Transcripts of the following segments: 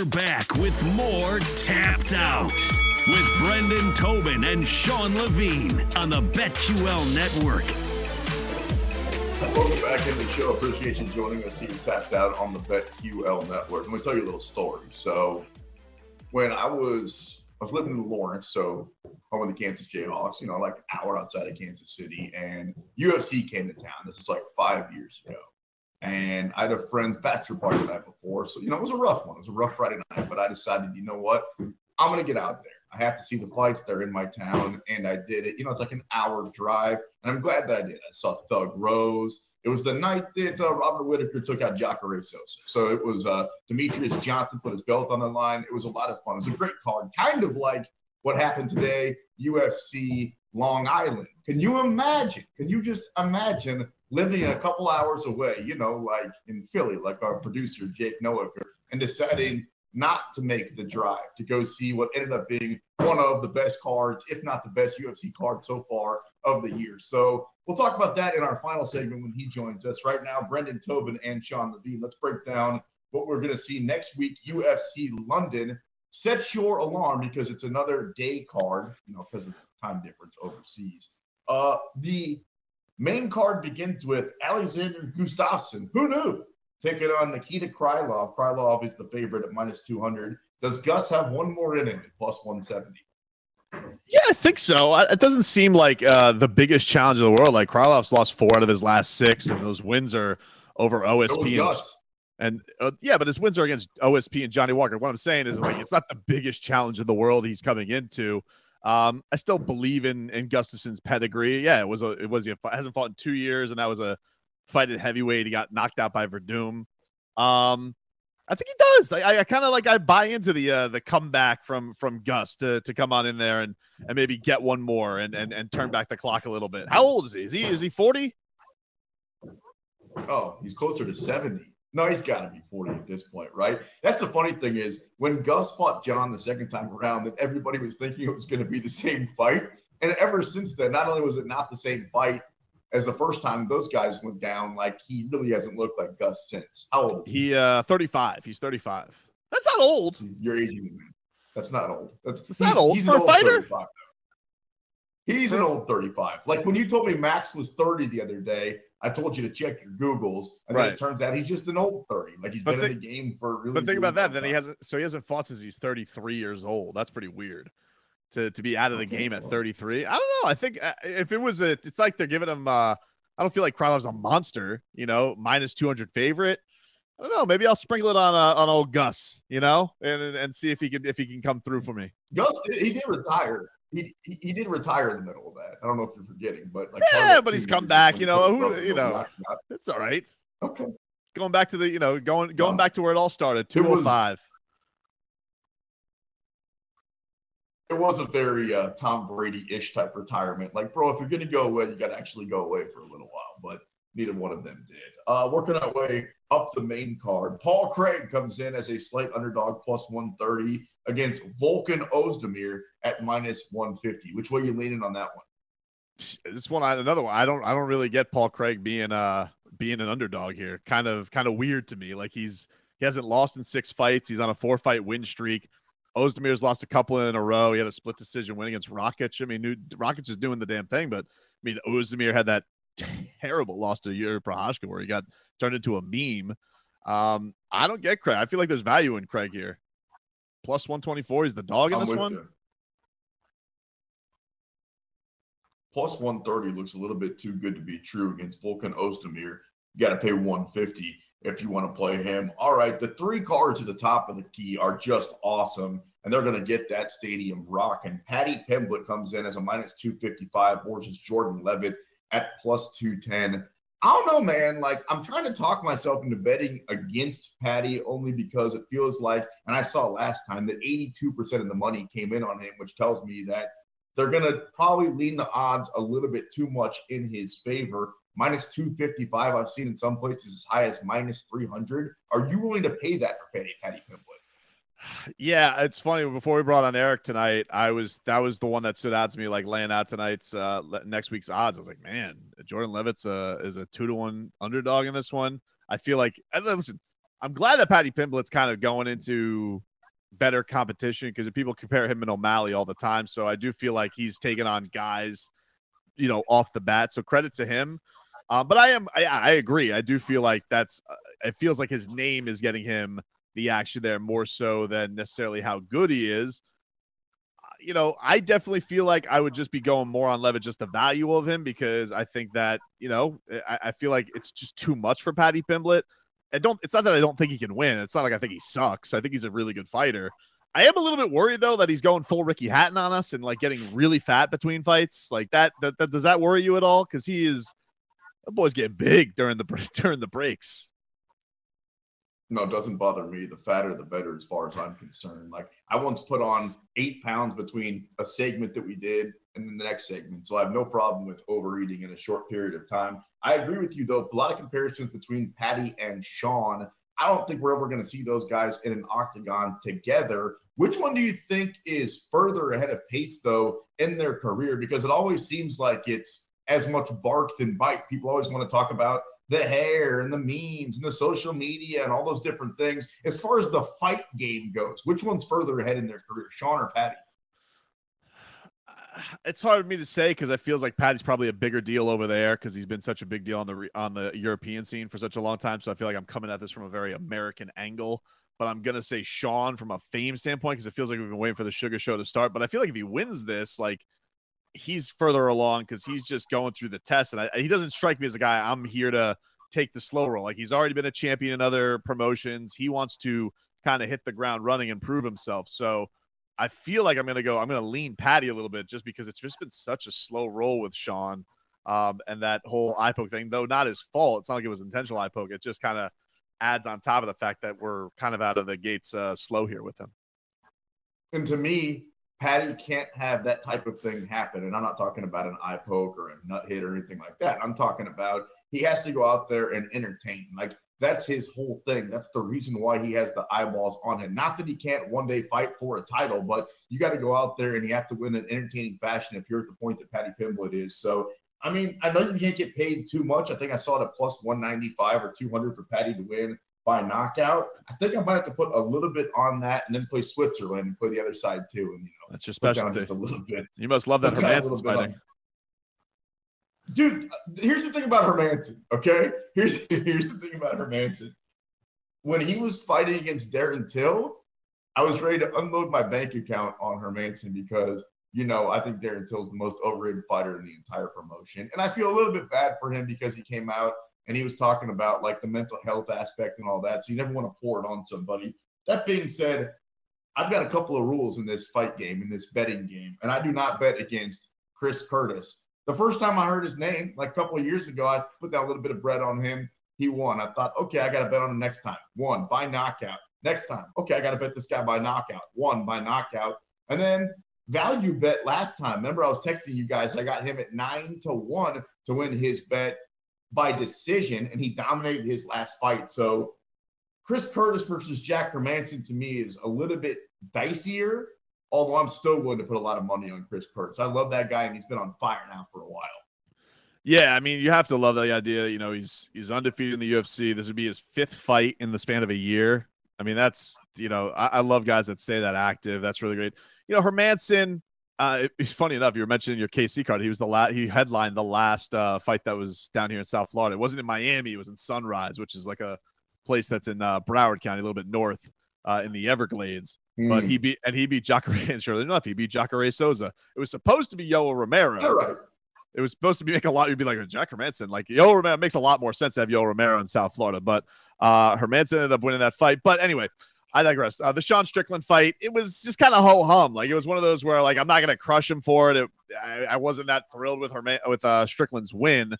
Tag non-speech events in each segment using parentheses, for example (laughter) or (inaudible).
We're back with more Tapped Out with Brendan Tobin and Sean Levine on the BetQL Network. Welcome back in the show. Appreciate you joining us here, tapped out on the BetQL network. Let me tell you a little story. So, when I was I was living in Lawrence, so home of the Kansas Jayhawks, you know, like an hour outside of Kansas City, and UFC came to town. This is like five years ago. And I had a friend's bachelor party the night before. So, you know, it was a rough one. It was a rough Friday night, but I decided, you know what? I'm going to get out there. I have to see the fights. They're in my town. And I did it. You know, it's like an hour drive. And I'm glad that I did. I saw Thug Rose. It was the night that uh, Robert Whitaker took out Jacare Souza. So it was uh, Demetrious Johnson put his belt on the line. It was a lot of fun. It was a great card, kind of like what happened today, UFC Long Island. Can you imagine? Can you just imagine living a couple hours away, you know, like in Philly, like our producer, Jake Noacker, and deciding not to make the drive to go see what ended up being one of the best cards, if not the best UFC card so far of the year. So we'll talk about that in our final segment when he joins us. Right now, Brendan Tobin and Sean Levine. Let's break down what we're going to see next week, UFC London. Set your alarm because it's another day card, you know, because of the time difference overseas. Uh, the Main card begins with Alexander Gustafsson. Who knew? Taking on Nikita Krylov. Krylov is the favorite at minus 200. Does Gus have one more in him at plus 170? Yeah, I think so. It doesn't seem like uh, the biggest challenge in the world. Like Krylov's lost four out of his last six, and those wins are over OSP. And, and uh, yeah, but his wins are against OSP and Johnny Walker. What I'm saying is like it's not the biggest challenge in the world he's coming into. Um, I still believe in in Gustafsson's pedigree. Yeah, it was a it was he hasn't fought in two years, and that was a fight at heavyweight. He got knocked out by Werdum. Um, I think he does. I, I kind of like I buy into the uh, the comeback from from Gus to to come on in there and and maybe get one more and and and turn back the clock a little bit. How old is he? Is he is he forty? Oh, he's closer to seventy. No, he's got to be 40 at this point, right? That's the funny thing is when Gus fought Jon the second time around, that everybody was thinking it was going to be the same fight. And ever since then, not only was it not the same fight as the first time those guys went down, like he really hasn't looked like Gus since. How old is he? He uh 35. He's 35. That's not old. You're aging man. That's not old. That's, That's not old for a fighter. He's an old 35. Like when you told me Max was 30 the other day, I told you to check your Googles, and right. then it turns out he's just an old 30. Like he's but been in the game for really. But think about that. Then he hasn't. So he hasn't fought since he's 33 years old. That's pretty weird. To to be out of the game at 33. I don't know. I think uh, if it was a, it's like they're giving him. uh I don't feel like Krylov's a monster. You know, minus 200 favorite. I don't know. Maybe I'll sprinkle it on uh, on old Gus. You know, and and see if he can if he can come through for me. Gus, he did retire he, he did retire in the middle of that. I don't know if you're forgetting, but like yeah, but he's come back. You know, who, you know, it's all right. Okay, going back to the you know going going back to where it all started. Two hundred oh five. It was a very uh, Tom Brady ish type retirement. Like, bro, if you're gonna go away, you got to actually go away for a little while. But neither one of them did. Uh, working our way up the main card, Paul Craig comes in as a slight underdog, plus 130 against Volkan Ozdemir at minus 150. Which way you leaning on that one? This one, another one. I don't, I don't really get Paul Craig being uh being an underdog here. Kind of, kind of weird to me. Like he's he hasn't lost in six fights. He's on a four fight win streak. Ozdemir's lost a couple in a row. He had a split decision win against Rakic. I mean, Rakic is doing the damn thing, but I mean, Ozdemir had that terrible loss to Yuri Prochazka where he got turned into a meme. Um, I don't get Craig. I feel like there's value in Craig here plus 124. He's the dog in I'm this one. You. Plus 130 looks a little bit too good to be true against Volkan Ozdemir. You got to pay 150 if you want to play him. All right, the three cards at the top of the key are just awesome, and they're going to get that stadium rocking. Paddy Pimblett comes in as a minus 255 versus Jordan Levitt at plus 210. I don't know, man. Like, I'm trying to talk myself into betting against Paddy only because it feels like, and I saw last time that 82% of the money came in on him, which tells me that they're going to probably lean the odds a little bit too much in his favor. Minus 255, I've seen in some places as high as minus 300. Are you willing to pay that for Paddy, Paddy Pimblett? Yeah, it's funny. Before we brought on Eric tonight, I was that was the one that stood out to me, like laying out tonight's uh next week's odds. I was like, man, Jordan Levitt's a is a two to one underdog in this one. I feel like listen, I'm glad that Paddy Pimblett's kind of going into better competition because people compare him and O'Malley all the time. So I do feel like he's taken on guys, you know, off the bat. So credit to him. Uh, but I am, I, I, agree. I do feel like that's, uh, it feels like his name is getting him the action there more so than necessarily how good he is. You know, I definitely feel like I would just be going more on Levitt, just the value of him, because I think that, you know, eh, I, I feel like it's just too much for Paddy Pimblett. I don't. It's not that I don't think he can win. It's not like I think he sucks. I think he's a really good fighter. I am a little bit worried though that he's going full Ricky Hatton on us and like getting really fat between fights. Like that. That, that does that worry you at all? Because he is. The boy's getting big during the (laughs) during the breaks. No, it doesn't bother me. The fatter, the better, as far as I'm concerned. Like I once put on eight pounds between a segment that we did and then the next segment, so I have no problem with overeating in a short period of time. I agree with you though. A lot of comparisons between Paddy and Sean. I don't think we're ever going to see those guys in an octagon together. Which one do you think is further ahead of pace though in their career? Because it always seems like it's as much bark than bite. People always want to talk about the hair and the memes and the social media and all those different things. As far as the fight game goes, which one's further ahead in their career, Sean or Paddy? (sighs) It's hard for me to say because it feels like Paddy's probably a bigger deal over there because he's been such a big deal on the on the European scene for such a long time. So I feel like I'm coming at this from a very American angle. But I'm gonna say Sean from a fame standpoint because it feels like we've been waiting for the Sugar Show to start. But I feel like if he wins this, like he's further along because he's just going through the test, and I, he doesn't strike me as a guy I'm here to take the slow roll. Like he's already been a champion in other promotions. He wants to kind of hit the ground running and prove himself. So I feel like I'm gonna go. I'm gonna lean Paddy a little bit just because it's just been such a slow roll with Sean. Um, and that whole eye poke thing, though not his fault. It's not like it was intentional eye poke. It just kind of adds on top of the fact that we're kind of out of the gates uh, slow here with him. And to me, Paddy can't have that type of thing happen. And I'm not talking about an eye poke or a nut hit or anything like that. I'm talking about he has to go out there and entertain. Like that's his whole thing. That's the reason why he has the eyeballs on him. Not that he can't one day fight for a title, but you got to go out there and you have to win in entertaining fashion if you're at the point that Paddy Pimblett is. So, I mean, I know you can't get paid too much. I think I saw it at plus 195 or 200 for Paddy to win by knockout. I think I might have to put a little bit on that and then play Switzerland and play the other side too. And you know, that's your specialty. Just a little bit. You must love that Hermansson fighting. Dude, here's the thing about Hermansson. Okay, here's here's the thing about Hermansson. When he was fighting against Darren Till, I was ready to unload my bank account on Hermansson because you know I think Darren Till's the most overrated fighter in the entire promotion, and I feel a little bit bad for him because he came out and he was talking about like the mental health aspect and all that. So you never want to pour it on somebody. That being said, I've got a couple of rules in this fight game, in this betting game, and I do not bet against Chris Curtis. The first time I heard his name, like a couple of years ago, I put a little bit of bread on him. He won. I thought, okay, I got to bet on him next time. Won by knockout. Next time, okay, I got to bet this guy by knockout. Won by knockout. And then value bet last time. Remember, I was texting you guys. I got him at nine to one to win his bet by decision, and he dominated his last fight. So Chris Curtis versus Jack Hermansson to me is a little bit dicier, although I'm still willing to put a lot of money on Chris Curtis. I love that guy, and he's been on fire now for a while. Yeah, I mean, you have to love the idea. You know, he's he's undefeated in the UFC. This would be his fifth fight in the span of a year. I mean, that's you know, I, I love guys that stay that active. That's really great. You know, Hermansson, uh, it's funny enough. You were mentioning your KC card. He was the last. He headlined the last uh, fight that was down here in South Florida. It wasn't in Miami. It was in Sunrise, which is like a place that's in uh, Broward County, a little bit north uh, in the Everglades. Mm. But he beat and he beat Jacare. (laughs) And sure enough, he beat Jacare Souza. It was supposed to be Yoel Romero. All right. It was supposed to be make a lot. You'd be like Jack Hermansson. Like Yoel Romero makes a lot more sense to have Yoel Romero in South Florida. But uh, Hermansson ended up winning that fight. But anyway, I digress. Uh, the Sean Strickland fight, it was just kind of ho hum. Like it was one of those where like I'm not gonna crush him for it. it I, I, wasn't that thrilled with her with uh, Strickland's win.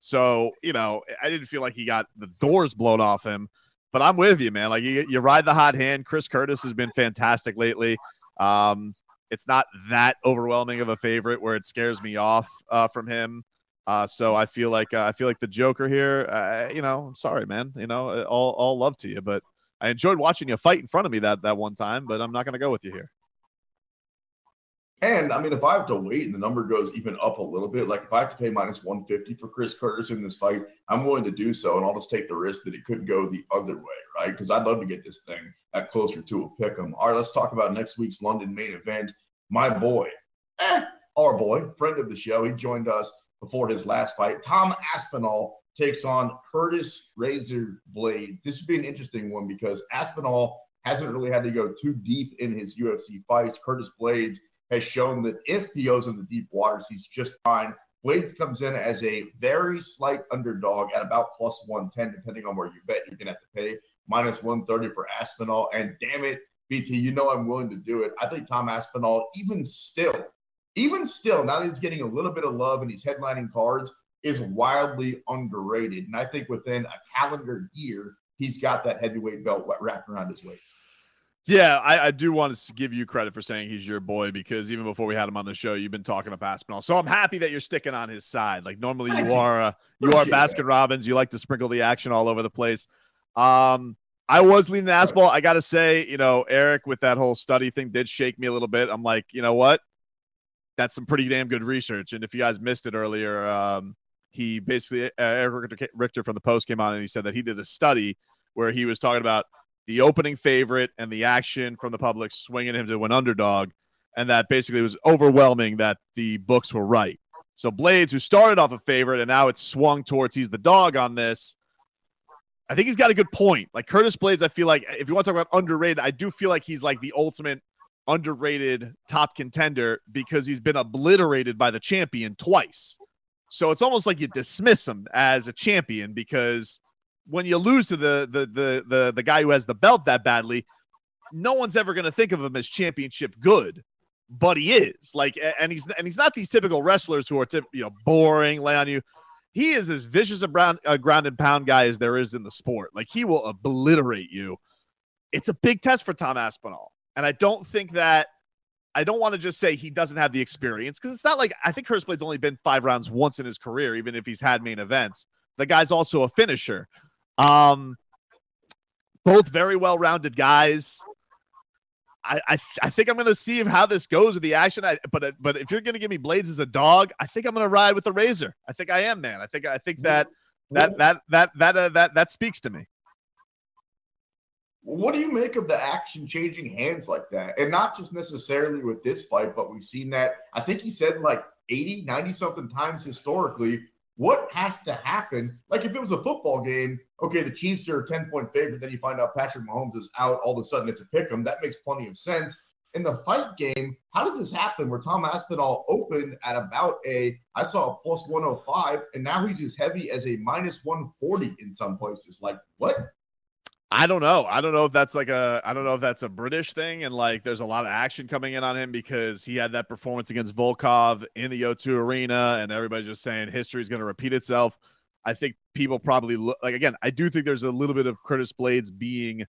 So you know, I didn't feel like he got the doors blown off him. But I'm with you, man. Like you, you ride the hot hand. Chris Curtis has been fantastic lately. Um, it's not that overwhelming of a favorite where it scares me off uh, from him. Uh, so I feel like uh, I feel like the Joker here. Uh, you know, I'm sorry, man. You know, all all love to you, but I enjoyed watching you fight in front of me that that one time, but I'm not going to go with you here. And I mean, if I have to wait and the number goes even up a little bit, like if I have to pay minus 150 for Chris Curtis in this fight, I'm willing to do so. And I'll just take the risk that it could go the other way, right? Because I'd love to get this thing at closer to a pick 'em. All right, let's talk about next week's London main event. My boy, eh, our boy, friend of the show, he joined us before his last fight. Tom Aspinall takes on Curtis Razor Blaydes. This would be an interesting one because Aspinall hasn't really had to go too deep in his UFC fights. Curtis Blaydes has shown that if he goes in the deep waters, he's just fine. Blaydes comes in as a very slight underdog at about plus 110, depending on where you bet. You're going to have to pay minus 130 for Aspinall. And damn it, BT, you know I'm willing to do it. I think Tom Aspinall, even still, even still, now that he's getting a little bit of love and he's headlining cards, is wildly underrated. And I think within a calendar year, he's got that heavyweight belt wrapped around his waist. Yeah, I, I, do want to give you credit for saying he's your boy because even before we had him on the show, you've been talking up Aspinall. So I'm happy that you're sticking on his side. Like normally you are, uh, you are Baskin Robbins. You like to sprinkle the action all over the place. Um, I was leaning Aspinall. I got to say, you know, Eric with that whole study thing did shake me a little bit. I'm like, you know what? That's some pretty damn good research. And if you guys missed it earlier, um, he basically uh, Eric Richter from the Post came on and he said that he did a study where he was talking about the opening favorite and the action from the public swinging him to an underdog, and that basically was overwhelming that the books were right. So Blaydes, who started off a favorite and now it's swung towards he's the dog on this. I think he's got a good point. Like Curtis Blaydes, I feel like if you want to talk about underrated, I do feel like he's like the ultimate underrated top contender because he's been obliterated by the champion twice. So it's almost like you dismiss him as a champion because when you lose to the the the the, the guy who has the belt that badly, no one's ever going to think of him as championship good, but he is. Like, and he's and he's not these typical wrestlers who are tip, you know boring, lay on you. He is as vicious a ground, a ground and pound guy as there is in the sport. Like he will obliterate you. It's a big test for Tom Aspinall, and I don't think that I don't want to just say he doesn't have the experience because it's not like I think Curtis Blaydes only been five rounds once in his career, even if he's had main events. The guy's also a finisher. Um, both very well rounded guys. I, I, I think I'm going to see how this goes with the action. I, but but if you're going to give me Blaydes as a dog, I think I'm going to ride with the Razor. I think I am, man. I think I think that that that that that uh, that that speaks to me. What do you make of the action changing hands like that? And not just necessarily with this fight, but we've seen that. I think he said like 80, 90 something times historically. What has to happen? Like if it was a football game, okay, the Chiefs are a 10 point favorite, then you find out Patrick Mahomes is out, all of a sudden it's a pick 'em. That makes plenty of sense. In the fight game, how does this happen where Tom Aspinall opened at about a, I saw a plus 105, and now he's as heavy as a minus 140 in some places? Like, what? I don't know. I don't know if that's like a I don't know if that's a British thing and like there's a lot of action coming in on him because he had that performance against Volkov in the O2 arena and everybody's just saying history is going to repeat itself. I think people probably look like again, I do think there's a little bit of Curtis Blaydes being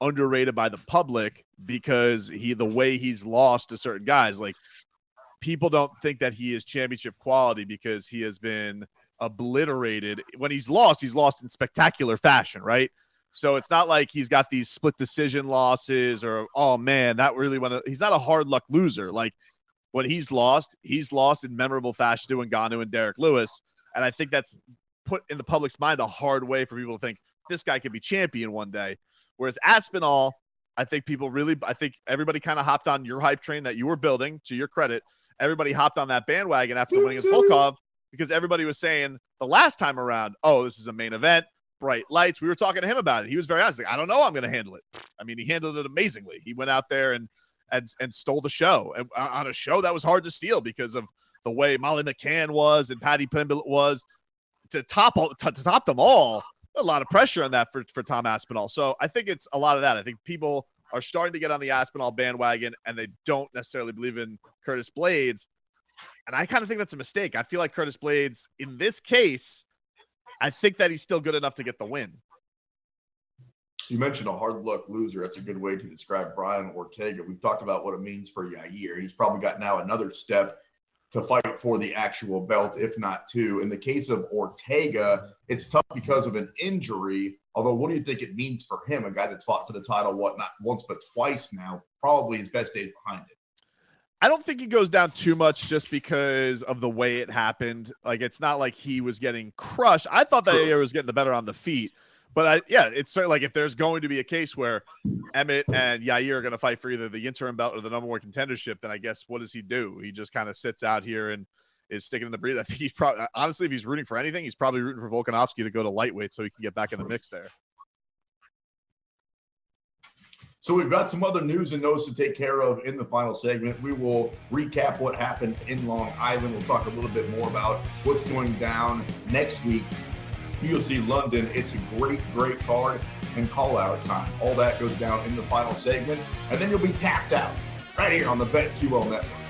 underrated by the public because he the way he's lost to certain guys like people don't think that he is championship quality because he has been obliterated when he's lost he's lost in spectacular fashion right so it's not like he's got these split decision losses or oh man, that really went. He's not a hard luck loser. Like when he's lost, he's lost in memorable fashion to Ngannou and Derrick Lewis, and I think that's put in the public's mind a hard way for people to think this guy could be champion one day. Whereas Aspinall, I think people really, I think everybody kind of hopped on your hype train that you were building. To your credit, everybody hopped on that bandwagon after winning his Volkov because everybody was saying the last time around, oh, this is a main event bright lights. We were talking to him about it. He was very honest. Like, I don't know. I'm going to handle it. I mean, he handled it amazingly. He went out there and and and stole the show and, uh, on a show that was hard to steal because of the way Molly McCann was and Paddy Pimblett was to top all to, to top them all. A lot of pressure on that for for Tom Aspinall. So I think it's a lot of that. I think people are starting to get on the Aspinall bandwagon and they don't necessarily believe in Curtis Blaydes. And I kind of think that's a mistake. I feel like Curtis Blaydes in this case I think that he's still good enough to get the win. You mentioned a hard luck loser. That's a good way to describe Brian Ortega. We've talked about what it means for Yair. He's probably got now another step to fight for the actual belt, if not two. In the case of Ortega, it's tough because of an injury. Although, what do you think it means for him, a guy that's fought for the title, what not once but twice now? Probably his best days behind it. I don't think he goes down too much just because of the way it happened. Like it's not like he was getting crushed. I thought that he was getting the better on the feet. But I, yeah, it's like if there's going to be a case where Emmett and Yair are going to fight for either the interim belt or the number one contendership, then I guess what does he do? He just kind of sits out here and is sticking in the breeze. I think he's probably honestly, if he's rooting for anything, he's probably rooting for Volkanovski to go to lightweight so he can get back in the mix there. So we've got some other news and notes to take care of in the final segment. We will recap what happened in Long Island. We'll talk a little bit more about what's going down next week UFC London. It's a great, great card and call out time. All that goes down in the final segment, and then you'll be tapped out right here on the BetQL Network.